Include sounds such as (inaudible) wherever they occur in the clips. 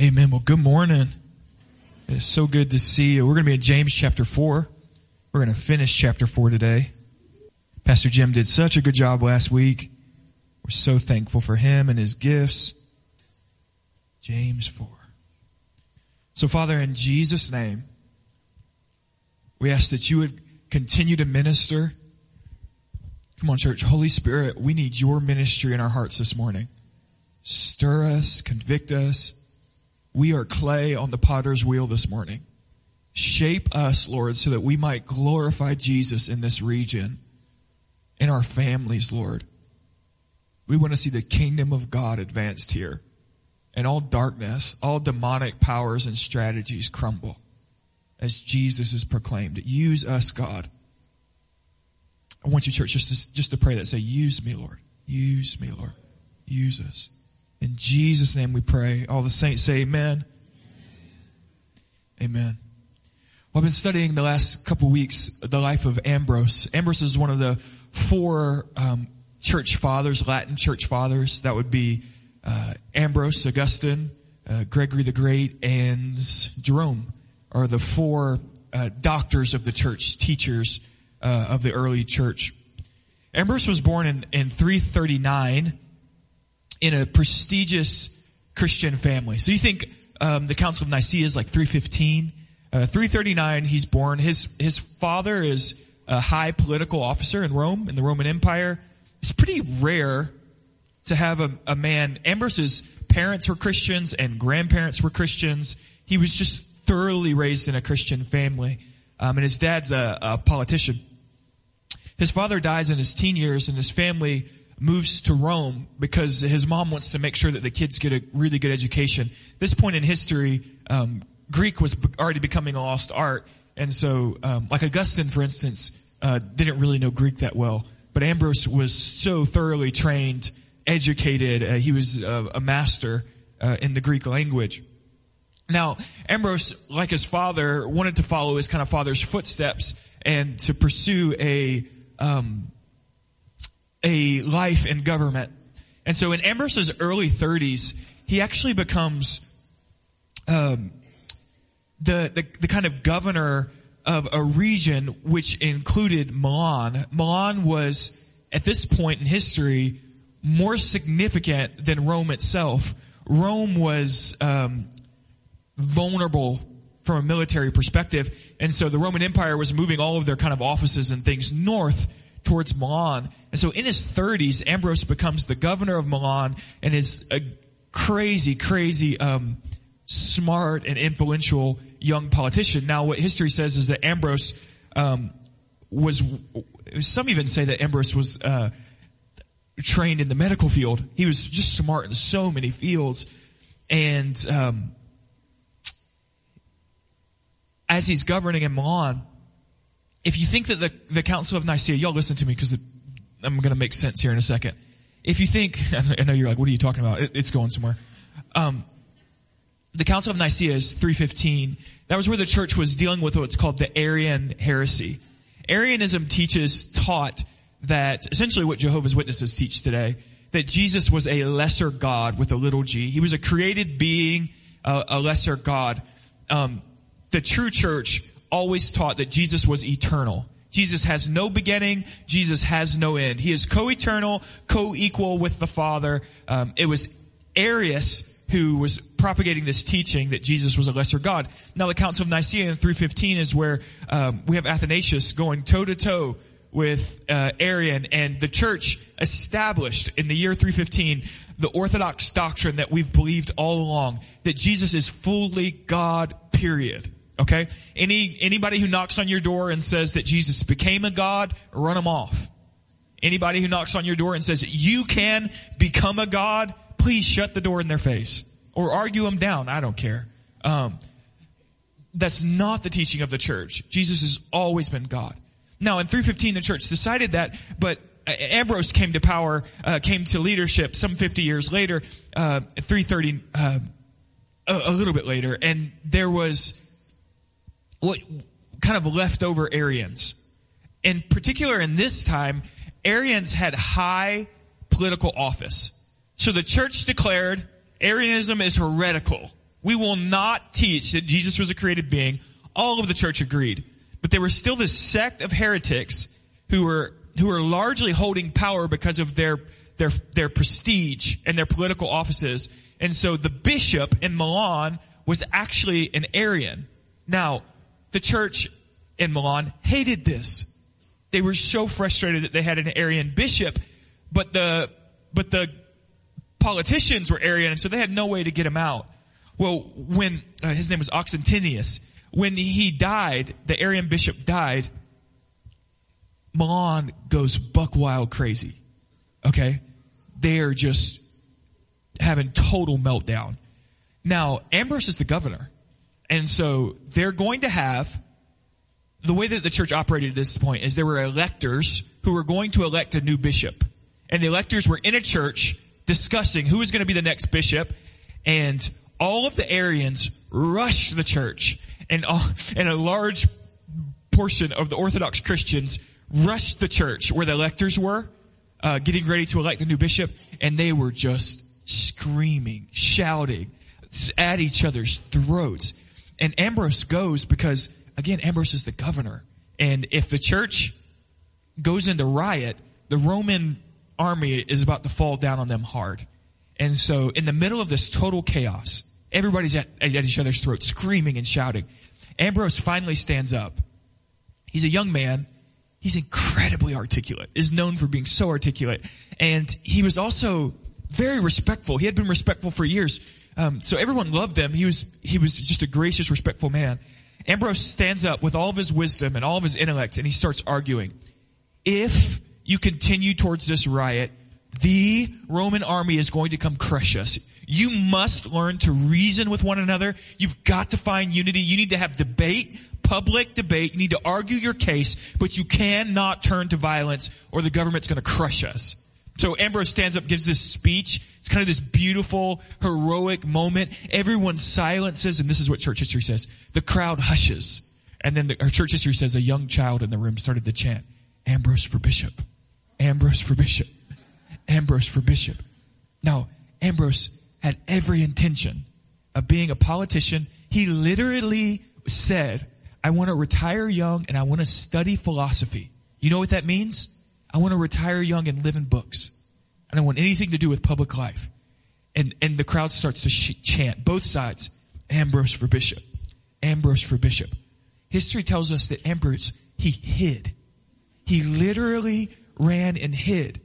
Amen. Well, good morning. It is so good to see you. We're going to be in James chapter 4. We're going to finish chapter 4 today. Pastor Jim did such a good job last week. We're so thankful for him and his gifts. James 4. So, Father, in Jesus' name, we ask that you would continue to minister. Come on, church. Holy Spirit, we need your ministry in our hearts this morning. Stir us, convict us. We are clay on the potter's wheel this morning. Shape us, Lord, so that we might glorify Jesus in this region, in our families, Lord. We want to see the kingdom of God advanced here and all darkness, all demonic powers and strategies crumble as Jesus is proclaimed. Use us, God. I want you, church, just to, just to pray that. Say, use me, Lord. Use me, Lord. Use us. In Jesus' name we pray. All the saints say amen. Amen. Well, I've been studying the last couple weeks the life of Ambrose. Ambrose is one of the four um, church fathers, Latin church fathers. That would be uh, Ambrose, Augustine, uh, Gregory the Great, and Jerome are the four uh, doctors of the church, teachers uh, of the early church. Ambrose was born in, in 339 in a prestigious Christian family. So you think um, the Council of Nicaea is like 315. Uh, 339, he's born. His his father is a high political officer in Rome, in the Roman Empire. It's pretty rare to have a, a man. Ambrose's parents were Christians and grandparents were Christians. He was just thoroughly raised in a Christian family, um, and his dad's a, a politician. His father dies in his teen years, and his family moves to Rome because his mom wants to make sure that the kids get a really good education. This point in history, um, Greek was already becoming a lost art, and so, um, like Augustine, for instance, uh, didn't really know Greek that well, but Ambrose was so thoroughly trained, educated. Uh, he was a, a master uh, in the Greek language. Now, Ambrose, like his father, wanted to follow his kind of father's footsteps and to pursue a um, a life in government. And so in Ambrose's early 30s, he actually becomes um, the, the, the kind of governor of a region which included Milan. Milan was at this point in history more significant than Rome itself. Rome was um, vulnerable from a military perspective, and so the Roman Empire was moving all of their kind of offices and things north towards Milan. And so in his 30s, Ambrose becomes the governor of Milan and is a crazy, crazy, um, smart and influential young politician. Now, what history says is that Ambrose um, was. Some even say that Ambrose was uh, trained in the medical field. He was just smart in so many fields, and um, as he's governing in Milan, if you think that the, the Council of Nicaea, y'all listen to me because I'm going to make sense here in a second. If you think, (laughs) I know you're like, what are you talking about? It, it's going somewhere. Um, the Council of Nicaea is 315. That was where the church was dealing with what's called the Arian heresy. Arianism teaches, taught that essentially what Jehovah's Witnesses teach today, that Jesus was a lesser God with a little g. He was a created being, uh, a lesser God. Um, the true church always taught that Jesus was eternal. Jesus has no beginning. Jesus has no end. He is co-eternal, co-equal with the Father. Um, it was Arius who was propagating this teaching that Jesus was a lesser God. Now, the Council of Nicaea in 315 is where um, we have Athanasius going toe to toe with uh, Arian, and the church established in the year 315 the orthodox doctrine that we've believed all along that Jesus is fully God. Period. Okay? Any, anybody who knocks on your door and says that Jesus became a God, run them off. Anybody who knocks on your door and says you can become a God, please shut the door in their face. Or argue them down. I don't care. Um, that's not the teaching of the church. Jesus has always been God. Now, in 315, the church decided that, but Ambrose came to power, uh, came to leadership some 50 years later, uh, 330, uh, a, a little bit later, and there was what kind of leftover Arians. In particular, in this time, Arians had high political office. So the church declared Arianism is heretical. We will not teach that Jesus was a created being. All of the church agreed. But there was still this sect of heretics who were, who were largely holding power because of their, their, their prestige and their political offices. And so the bishop in Milan was actually an Arian. Now, the church in Milan hated this. They were so frustrated that they had an Arian bishop, but the, but the politicians were Arian, and so they had no way to get him out. Well, when uh, his name was Oxentinius, when he died, the Arian bishop died. Milan goes buck wild crazy. Okay, they are just having total meltdown. Now Ambrose is the governor, and so they're going to have the way that the church operated at this point is there were electors who were going to elect a new bishop, and the electors were in a church discussing who was going to be the next bishop, and all of the Arians rushed the church, and, all, and a large portion of the Orthodox Christians rushed the church where the electors were, uh, getting ready to elect the new bishop, and they were just screaming, shouting at each other's throats. And Ambrose goes because, again, Ambrose is the governor. And if the church goes into riot, the Roman army is about to fall down on them hard. And so in the middle of this total chaos, everybody's at, at each other's throats, screaming and shouting. Ambrose finally stands up. He's a young man. He's incredibly articulate, is known for being so articulate. And he was also very respectful. He had been respectful for years. Um, so everyone loved him. He was, he was just a gracious, respectful man. Ambrose stands up with all of his wisdom and all of his intellect and he starts arguing. If you continue towards this riot, the Roman army is going to come crush us. You must learn to reason with one another. You've got to find unity. You need to have debate, public debate. You need to argue your case, but you cannot turn to violence or the government's going to crush us. So Ambrose stands up, gives this speech. It's kind of this beautiful, heroic moment. Everyone silences, and this is what church history says. The crowd hushes. And then the, our church history says a young child in the room started to chant, Ambrose for bishop. Ambrose for bishop. Ambrose for bishop. Now, Ambrose had every intention of being a politician. He literally said, I want to retire young and I want to study philosophy. You know what that means? I want to retire young and live in books. I don't want anything to do with public life. And, and the crowd starts to sh- chant, both sides, Ambrose for bishop. Ambrose for bishop. History tells us that Ambrose, he hid. He literally ran and hid.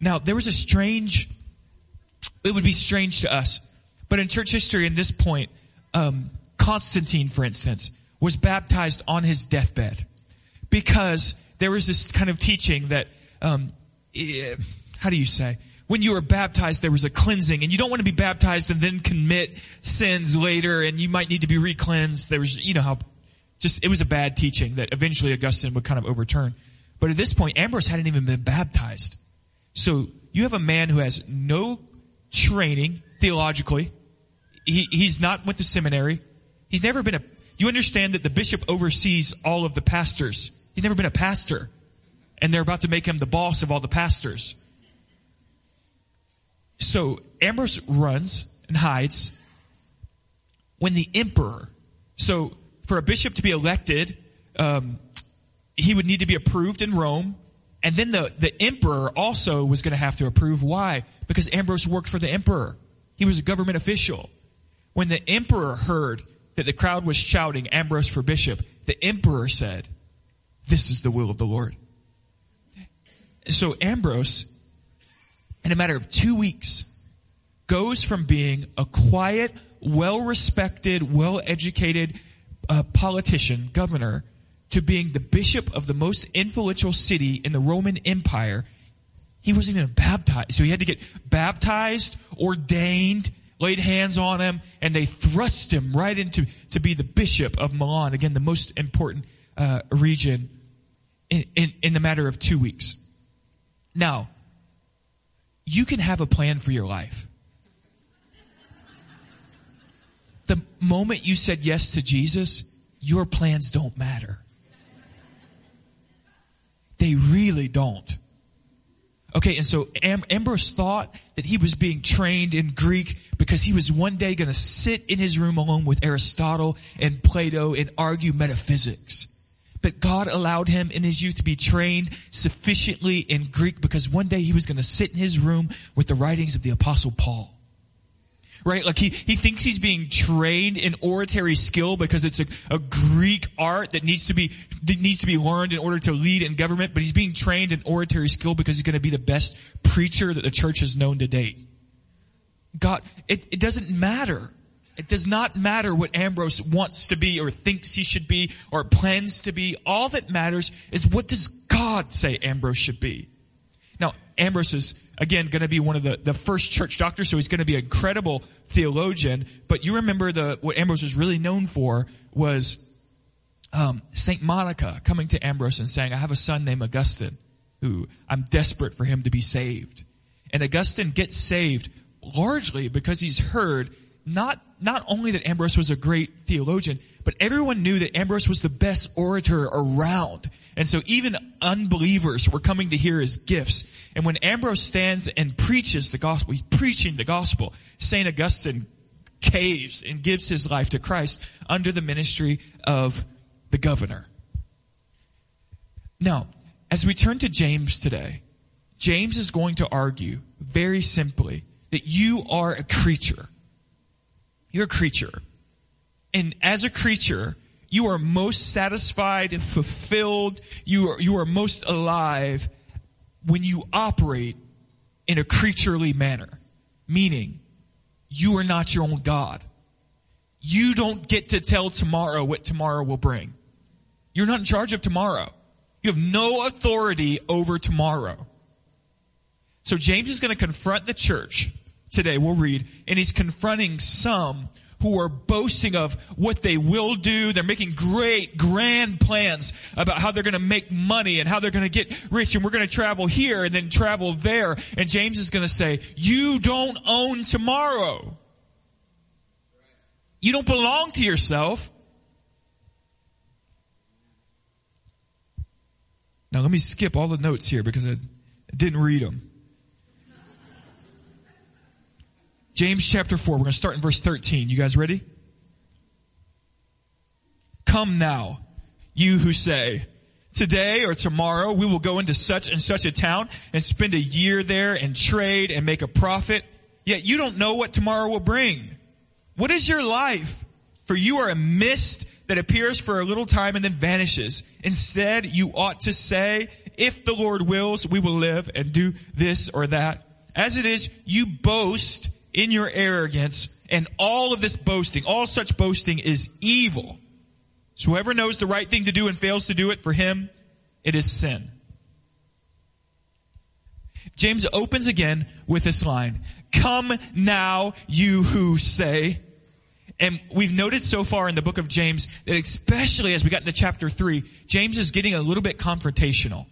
Now, there was a strange, it would be strange to us, but in church history in this point, um, Constantine, for instance, was baptized on his deathbed because there was this kind of teaching that, um, eh, how do you say? When you were baptized, there was a cleansing, and you don't want to be baptized and then commit sins later, and you might need to be re-cleansed. There was, you know how, just it was a bad teaching that eventually Augustine would kind of overturn. But at this point, Ambrose hadn't even been baptized. So you have a man who has no training theologically. He, he's not went to seminary. He's never been a, you understand that the bishop oversees all of the pastors. He's never been a pastor. And they're about to make him the boss of all the pastors. So Ambrose runs and hides when the emperor, so for a bishop to be elected, um, he would need to be approved in Rome. And then the, the emperor also was going to have to approve. Why? Because Ambrose worked for the emperor. He was a government official. When the emperor heard that the crowd was shouting Ambrose for bishop, the emperor said, this is the will of the Lord. So Ambrose, in a matter of two weeks, goes from being a quiet, well-respected, well-educated uh, politician, governor, to being the bishop of the most influential city in the Roman Empire. He wasn't even baptized. So he had to get baptized, ordained, laid hands on him, and they thrust him right into to be the bishop of Milan. Again, the most important uh, region in, in, in the matter of two weeks. Now, you can have a plan for your life. The moment you said yes to Jesus, your plans don't matter. They really don't. Okay, and so Am- Ambrose thought that he was being trained in Greek because he was one day going to sit in his room alone with Aristotle and Plato and argue metaphysics. But God allowed him in his youth to be trained sufficiently in Greek because one day he was going to sit in his room with the writings of the apostle Paul right? Like he, he thinks he's being trained in oratory skill because it's a, a Greek art that needs to be, that needs to be learned in order to lead in government, but he's being trained in oratory skill because he's going to be the best preacher that the church has known to date. God, it, it doesn't matter. It does not matter what Ambrose wants to be or thinks he should be or plans to be. All that matters is what does God say Ambrose should be? Now, Ambrose is again, going to be one of the, the first church doctors, so he's going to be an incredible theologian. But you remember the, what Ambrose was really known for was, um, Saint Monica coming to Ambrose and saying, I have a son named Augustine who I'm desperate for him to be saved. And Augustine gets saved largely because he's heard not, not only that Ambrose was a great theologian, but everyone knew that Ambrose was the best orator around. And so even unbelievers were coming to hear his gifts. And when Ambrose stands and preaches the gospel, he's preaching the gospel. St. Augustine caves and gives his life to Christ under the ministry of the governor. Now, as we turn to James today, James is going to argue very simply that you are a creature. You're a creature. And as a creature, you are most satisfied, fulfilled, you are, you are most alive when you operate in a creaturely manner. Meaning, you are not your own God. You don't get to tell tomorrow what tomorrow will bring. You're not in charge of tomorrow. You have no authority over tomorrow. So James is going to confront the church today. We'll read, and he's confronting some who are boasting of what they will do. They're making great, grand plans about how they're going to make money and how they're going to get rich and we're going to travel here and then travel there. And James is going to say, you don't own tomorrow. You don't belong to yourself. Now let me skip all the notes here because I didn't read them. James chapter 4, we're going to start in verse 13. You guys ready? Come now, you who say, today or tomorrow we will go into such and such a town and spend a year there and trade and make a profit. Yet you don't know what tomorrow will bring. What is your life? For you are a mist that appears for a little time and then vanishes. Instead, you ought to say, if the Lord wills, we will live and do this or that. As it is, you boast in your arrogance, and all of this boasting, all such boasting is evil. So whoever knows the right thing to do and fails to do it, for him, it is sin. James opens again with this line, come now you who say, and we've noted so far in the book of James that especially as we got into chapter three, James is getting a little bit confrontational.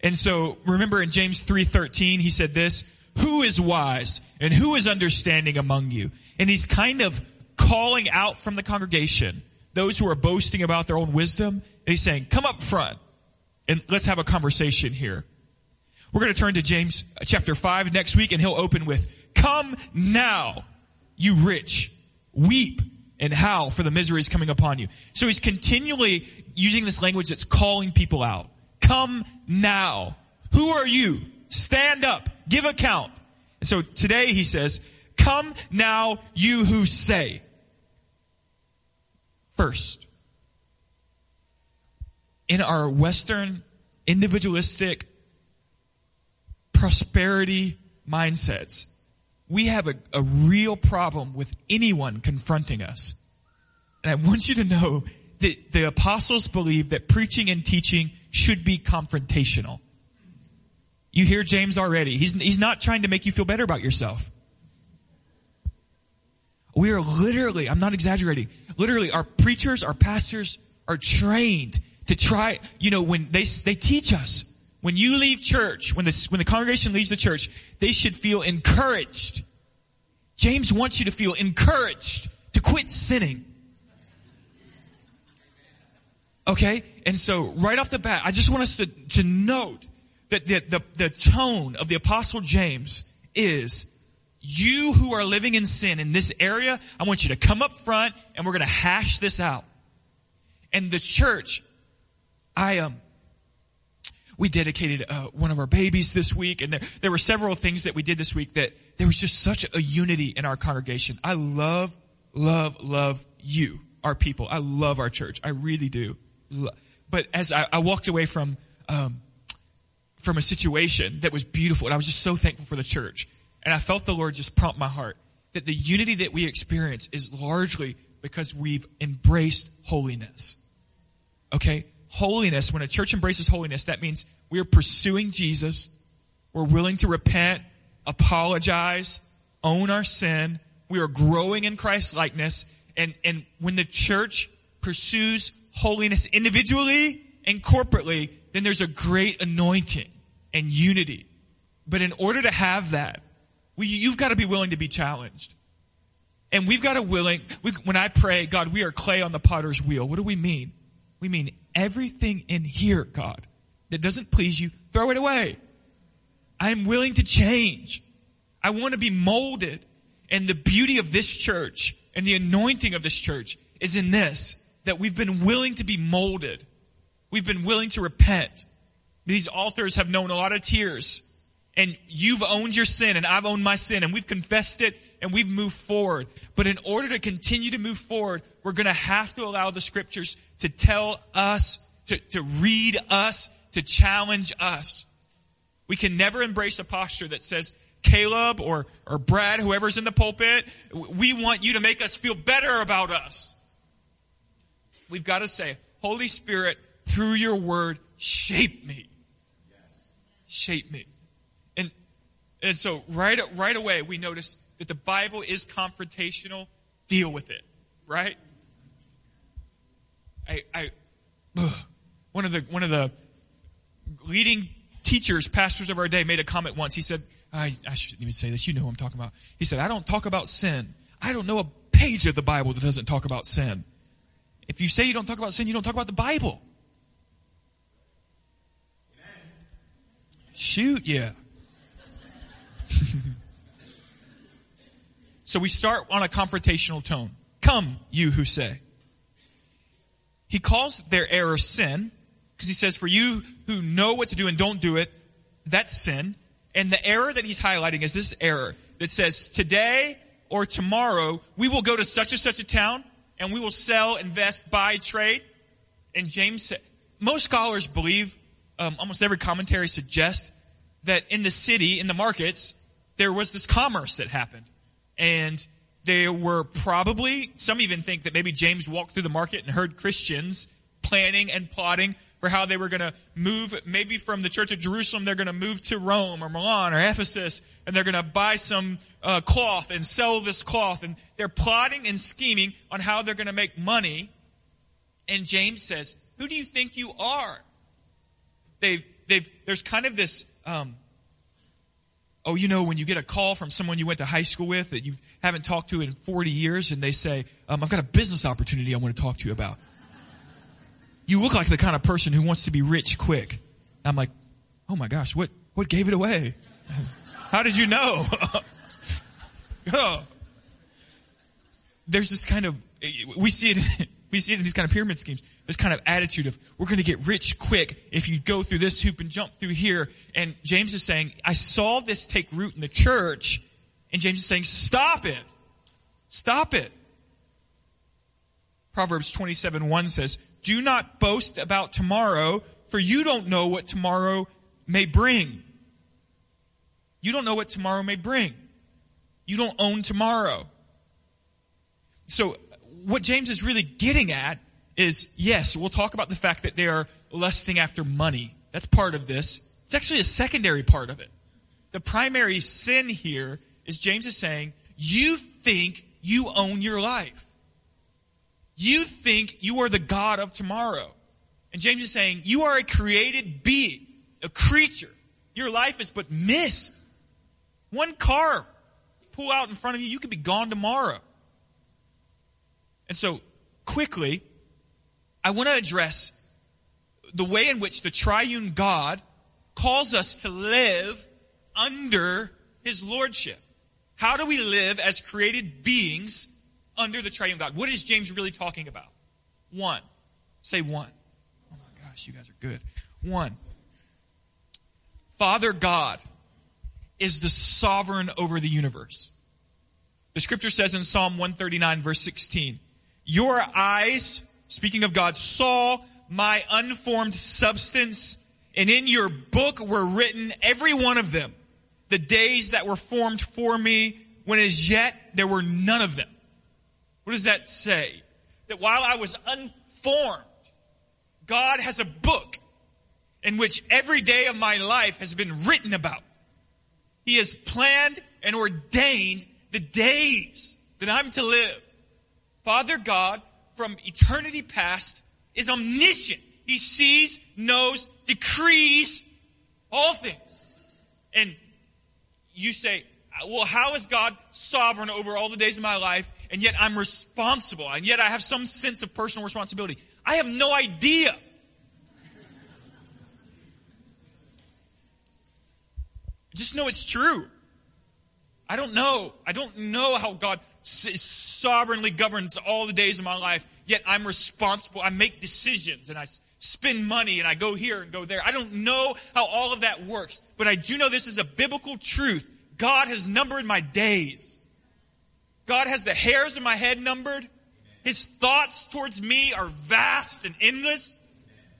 And so remember in James 3.13, he said this, who is wise and who is understanding among you? And he's kind of calling out from the congregation those who are boasting about their own wisdom. And he's saying, come up front and let's have a conversation here. We're going to turn to James uh, chapter 5 next week and he'll open with, come now, you rich, weep and howl for the miseries coming upon you. So he's continually using this language that's calling people out. Come now. Who are you? Stand up. Give account. And so today he says, come now you who say. First, in our Western individualistic prosperity mindsets, we have a, a real problem with anyone confronting us. And I want you to know that the apostles believe that preaching and teaching should be confrontational. You hear James already. He's, he's not trying to make you feel better about yourself. We are literally, I'm not exaggerating, literally our preachers, our pastors are trained to try, you know, when they, they teach us, when you leave church, when the, when the congregation leaves the church, they should feel encouraged. James wants you to feel encouraged to quit sinning. Okay? And so right off the bat, I just want us to, to note that the, the, the tone of the apostle James is you who are living in sin in this area, I want you to come up front and we're going to hash this out. And the church, I um, we dedicated uh, one of our babies this week, and there, there were several things that we did this week that there was just such a unity in our congregation. I love, love, love you, our people. I love our church. I really do. But as I, I walked away from um, from a situation that was beautiful, and I was just so thankful for the church, and I felt the Lord just prompt my heart that the unity that we experience is largely because we've embraced holiness. Okay? holiness, when a church embraces holiness, that means we are pursuing Jesus. We're willing to repent, apologize, own our sin. We are growing in Christ likeness. And, and when the church pursues holiness individually and corporately, then there's a great anointing and unity. But in order to have that, we, you've got to be willing to be challenged. And we've got to willing, we, when I pray, God, we are clay on the potter's wheel. What do we mean? We mean everything in here, God, that doesn't please you, throw it away. I'm willing to change. I want to be molded. And the beauty of this church and the anointing of this church is in this, that we've been willing to be molded. We've been willing to repent. These altars have known a lot of tears. And you've owned your sin and I've owned my sin and we've confessed it and we've moved forward. But in order to continue to move forward, we're going to have to allow the scriptures to tell us, to, to read us, to challenge us. We can never embrace a posture that says, Caleb or, or Brad, whoever's in the pulpit, we want you to make us feel better about us. We've got to say, Holy Spirit, through your word, shape me. Shape me. And, and so right, right away, we notice that the Bible is confrontational. Deal with it. Right? I, I, one of the, one of the leading teachers, pastors of our day made a comment once. He said, I, I shouldn't even say this. You know who I'm talking about. He said, I don't talk about sin. I don't know a page of the Bible that doesn't talk about sin. If you say you don't talk about sin, you don't talk about the Bible. Shoot, yeah. (laughs) so we start on a confrontational tone. Come, you who say. He calls their error sin because he says, for you who know what to do and don't do it, that's sin. And the error that he's highlighting is this error that says, today or tomorrow, we will go to such and such a town and we will sell, invest, buy, trade. And James said, most scholars believe, um, almost every commentary suggests that in the city, in the markets, there was this commerce that happened. And there were probably, some even think that maybe James walked through the market and heard Christians planning and plotting for how they were going to move, maybe from the church of Jerusalem, they're going to move to Rome or Milan or Ephesus, and they're going to buy some uh, cloth and sell this cloth. And they're plotting and scheming on how they're going to make money. And James says, who do you think you are? They've, they've, there's kind of this, um, oh, you know, when you get a call from someone you went to high school with that you haven't talked to in 40 years and they say, um, I've got a business opportunity I want to talk to you about. You look like the kind of person who wants to be rich quick. I'm like, oh my gosh, what, what gave it away? (laughs) How did you know? (laughs) oh. There's this kind of, we see it, (laughs) we see it in these kind of pyramid schemes this kind of attitude of we're going to get rich quick if you go through this hoop and jump through here. And James is saying, I saw this take root in the church. And James is saying, stop it. Stop it. Proverbs 27 1 says, Do not boast about tomorrow, for you don't know what tomorrow may bring. You don't know what tomorrow may bring. You don't own tomorrow. So, what James is really getting at is yes, we'll talk about the fact that they are lusting after money. That's part of this. It's actually a secondary part of it. The primary sin here is James is saying, you think you own your life. You think you are the God of tomorrow. And James is saying, you are a created being, a creature. Your life is but mist. One car pull out in front of you, you could be gone tomorrow. And so, quickly, I want to address the way in which the triune God calls us to live under his lordship. How do we live as created beings under the triune God? What is James really talking about? One. Say one. Oh my gosh, you guys are good. One. Father God is the sovereign over the universe. The scripture says in Psalm 139 verse 16, your eyes, speaking of God, saw my unformed substance and in your book were written every one of them, the days that were formed for me when as yet there were none of them. What does that say? That while I was unformed, God has a book in which every day of my life has been written about. He has planned and ordained the days that I'm to live. Father God, from eternity past, is omniscient. He sees, knows, decrees all things. And you say, well, how is God sovereign over all the days of my life and yet I'm responsible and yet I have some sense of personal responsibility? I have no idea. Just know it's true. I don't know. I don't know how God sovereignly governs all the days of my life, yet I'm responsible. I make decisions and I spend money and I go here and go there. I don't know how all of that works, but I do know this is a biblical truth. God has numbered my days. God has the hairs of my head numbered. His thoughts towards me are vast and endless.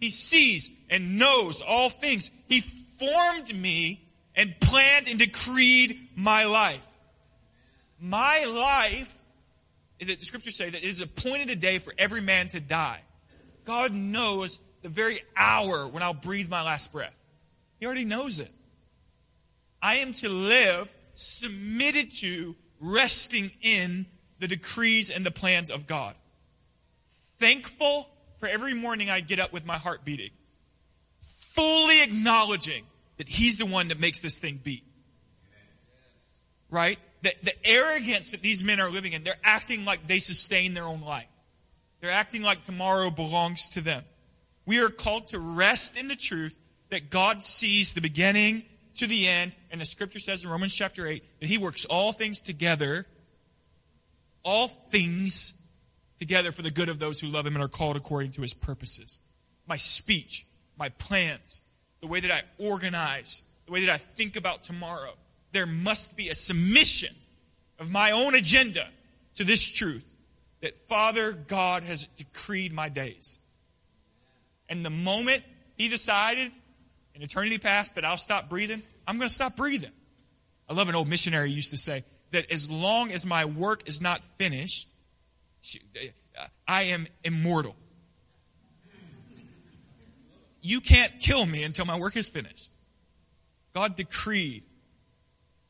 He sees and knows all things. He formed me and planned and decreed my life. My life, the scriptures say that it is appointed a day for every man to die. God knows the very hour when I'll breathe my last breath. He already knows it. I am to live submitted to, resting in the decrees and the plans of God. Thankful for every morning I get up with my heart beating. Fully acknowledging that He's the one that makes this thing beat. Right? The, the arrogance that these men are living in, they're acting like they sustain their own life. They're acting like tomorrow belongs to them. We are called to rest in the truth that God sees the beginning to the end, and the scripture says in Romans chapter 8 that he works all things together, all things together for the good of those who love him and are called according to his purposes. My speech, my plans, the way that I organize, the way that I think about tomorrow, there must be a submission of my own agenda to this truth that Father God has decreed my days. And the moment he decided in eternity past that I'll stop breathing, I'm going to stop breathing. I love an old missionary used to say that as long as my work is not finished, uh, I am immortal. You can't kill me until my work is finished. God decreed.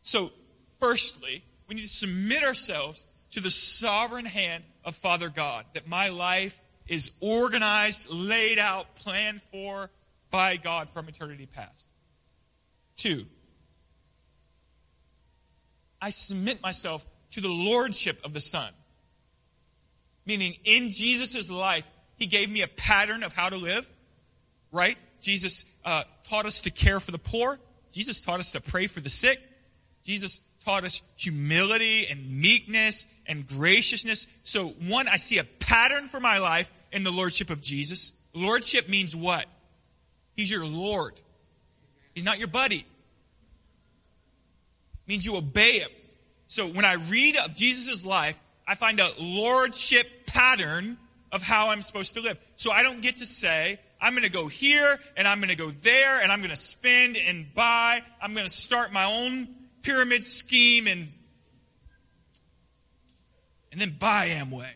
So, firstly, we need to submit ourselves to the sovereign hand of Father God, that my life is organized, laid out, planned for by God from eternity past. Two, I submit myself to the lordship of the Son. Meaning, in Jesus' life, He gave me a pattern of how to live, right? Jesus uh, taught us to care for the poor. Jesus taught us to pray for the sick. Jesus taught us humility and meekness and graciousness. So, one, I see a pattern for my life in the lordship of Jesus. Lordship means what? He's your Lord. He's not your buddy. It means you obey him. So when I read of Jesus' life, I find a lordship pattern of how I'm supposed to live. So I don't get to say, I'm going to go here and I'm going to go there and I'm going to spend and buy. I'm going to start my own pyramid scheme and and then buy Amway.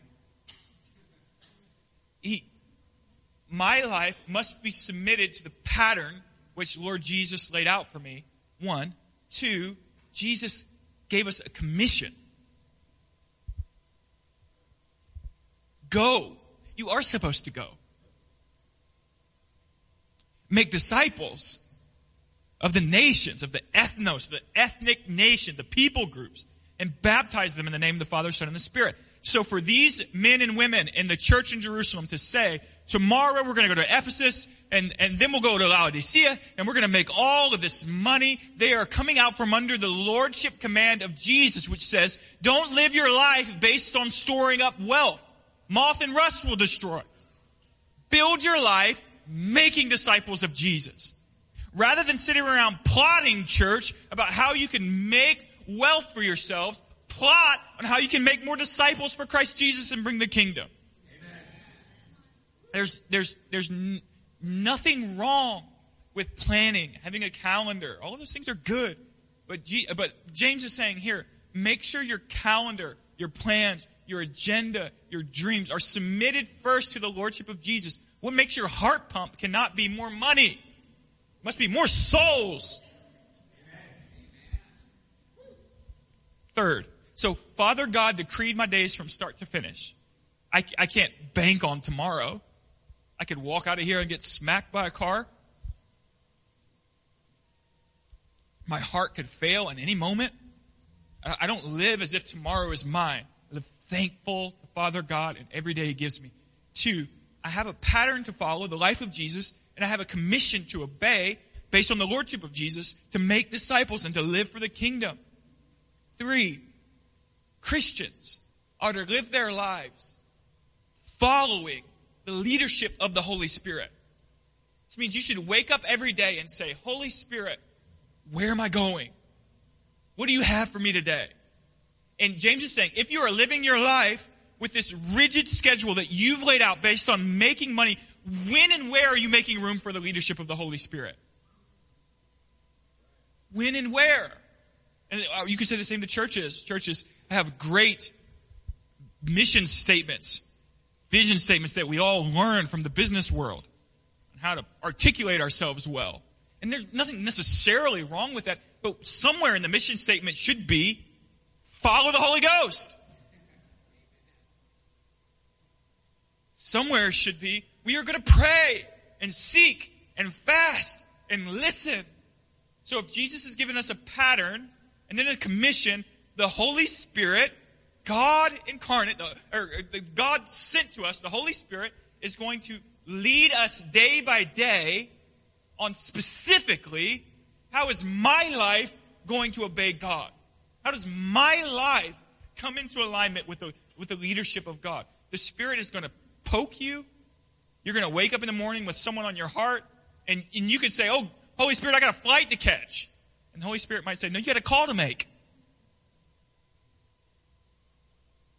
He, my life must be submitted to the pattern which Lord Jesus laid out for me. One. Two, Jesus gave us a commission. Go. You are supposed to go. Make disciples of the nations, of the ethnos, the ethnic nation, the people groups, and baptize them in the name of the Father, Son, and the Spirit. So for these men and women in the church in Jerusalem to say tomorrow we're going to go to Ephesus and, and then we'll go to Laodicea and we're going to make all of this money. They are coming out from under the lordship command of Jesus, which says, don't live your life based on storing up wealth. Moth and rust will destroy. Build your life making disciples of Jesus. Rather than sitting around plotting church about how you can make wealth for yourselves, plot on how you can make more disciples for Christ Jesus and bring the kingdom. Amen. There's, there's, there's n- nothing wrong with planning, having a calendar. All of those things are good. But, G- but James is saying here, make sure your calendar, your plans, your agenda, your dreams are submitted first to the Lordship of Jesus. What makes your heart pump cannot be more money. Must be more souls. Third, so Father God decreed my days from start to finish. I, I can't bank on tomorrow. I could walk out of here and get smacked by a car. My heart could fail in any moment. I don't live as if tomorrow is mine. I live thankful to Father God and every day He gives me. Two, I have a pattern to follow, the life of Jesus, and I have a commission to obey based on the Lordship of Jesus to make disciples and to live for the kingdom. Three, Christians are to live their lives following the leadership of the Holy Spirit. This means you should wake up every day and say, Holy Spirit, where am I going? What do you have for me today? And James is saying, if you are living your life with this rigid schedule that you've laid out based on making money, when and where are you making room for the leadership of the Holy Spirit? When and where? And uh, you could say the same to churches. Churches have great mission statements, vision statements that we all learn from the business world, how to articulate ourselves well. And there's nothing necessarily wrong with that, but somewhere in the mission statement should be follow the Holy Ghost. Somewhere should be we are going to pray and seek and fast and listen. So if Jesus has given us a pattern and then a commission, the Holy Spirit, God incarnate, the, or uh, the God sent to us, the Holy Spirit is going to lead us day by day on specifically how is my life going to obey God? How does my life come into alignment with the, with the leadership of God? The Spirit is going to poke you. You're going to wake up in the morning with someone on your heart, and, and you could say, Oh, Holy Spirit, I got a flight to catch. And the Holy Spirit might say, No, you got a call to make.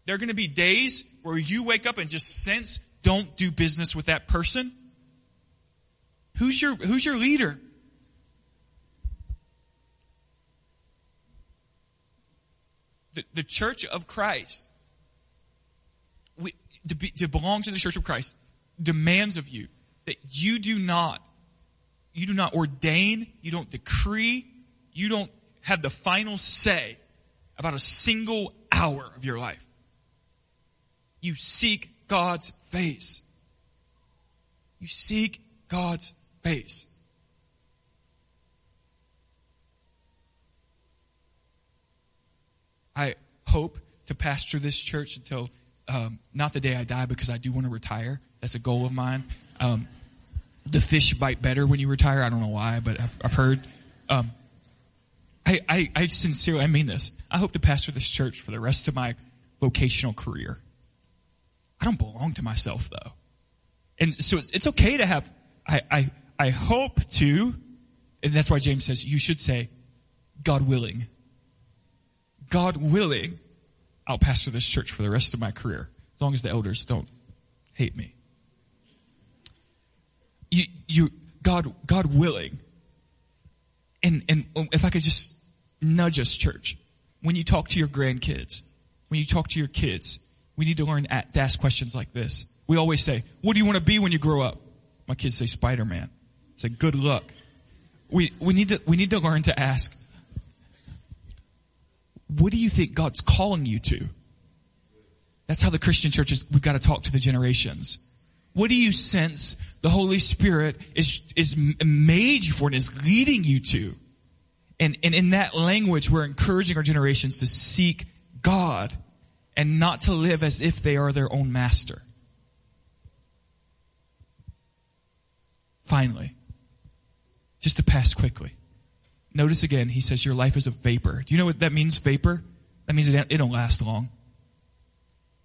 There are going to be days where you wake up and just sense, don't do business with that person. Who's your, who's your leader? The, the church of Christ, we, to, be, to belong to the church of Christ, demands of you that you do not, you do not ordain, you don't decree, you don't have the final say about a single hour of your life. You seek God's face. You seek God's face. I hope to pastor this church until um, not the day I die because I do want to retire. That's a goal of mine. Um, the fish bite better when you retire. I don't know why, but I've, I've heard. Um, I, I, I sincerely, I mean this. I hope to pastor this church for the rest of my vocational career. I don't belong to myself though. And so it's, it's okay to have, I, I, I hope to, and that's why James says you should say, God willing. God willing, I'll pastor this church for the rest of my career, as long as the elders don't hate me. You, you, God, God willing. And, and um, if I could just nudge us, church, when you talk to your grandkids, when you talk to your kids, we need to learn to ask questions like this. We always say, what do you want to be when you grow up? My kids say Spider-Man. Say, good luck. We, we need to, we need to learn to ask, what do you think God's calling you to? That's how the Christian church is, we've got to talk to the generations. What do you sense the Holy Spirit is, is made you for and is leading you to? And, and in that language, we're encouraging our generations to seek God and not to live as if they are their own master. finally, just to pass quickly. Notice again, he says your life is a vapor. Do you know what that means, vapor? That means it, it don't last long.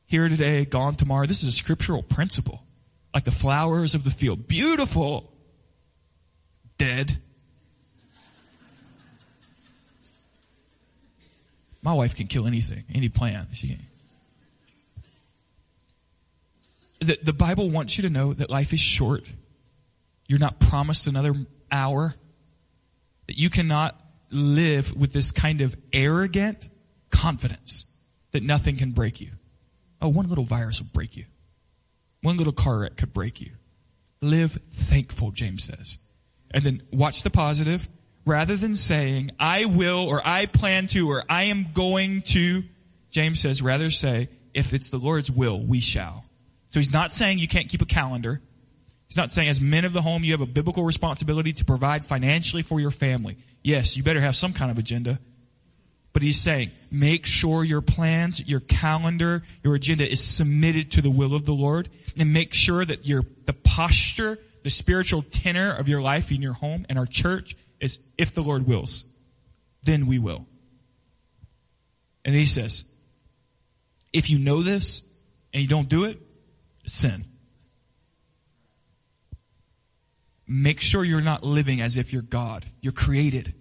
Here today, gone tomorrow. This is a scriptural principle. Like the flowers of the field. Beautiful. Dead. My wife can kill anything, any plant. She can. The, the Bible wants you to know that life is short. You're not promised another hour. That you cannot live with this kind of arrogant confidence that nothing can break you. Oh, one little virus will break you. One little car wreck could break you. Live thankful, James says. And then watch the positive. Rather than saying, I will, or I plan to, or I am going to, James says, rather say, if it's the Lord's will, we shall. So he's not saying you can't keep a calendar. He's not saying as men of the home, you have a biblical responsibility to provide financially for your family. Yes, you better have some kind of agenda. But he's saying, make sure your plans, your calendar, your agenda is submitted to the will of the Lord and make sure that your, the posture, the spiritual tenor of your life in your home and our church is if the Lord wills, then we will. And he says, if you know this and you don't do it, sin. Make sure you're not living as if you're God. You're created.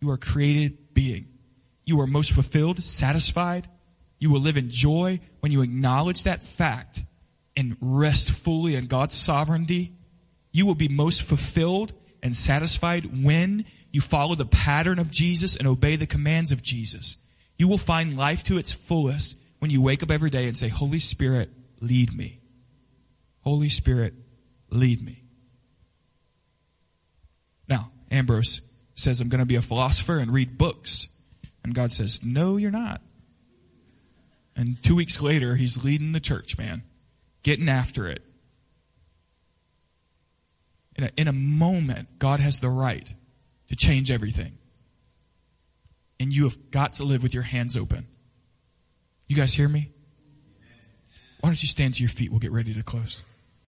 You are created being. You are most fulfilled, satisfied. You will live in joy when you acknowledge that fact and rest fully in God's sovereignty. You will be most fulfilled and satisfied when you follow the pattern of Jesus and obey the commands of Jesus. You will find life to its fullest when you wake up every day and say, Holy Spirit, lead me. Holy Spirit, lead me. Now, Ambrose says, I'm going to be a philosopher and read books. And God says, No, you're not. And two weeks later, he's leading the church, man, getting after it. In a, in a moment, God has the right to change everything. And you have got to live with your hands open. You guys hear me? Why don't you stand to your feet? We'll get ready to close.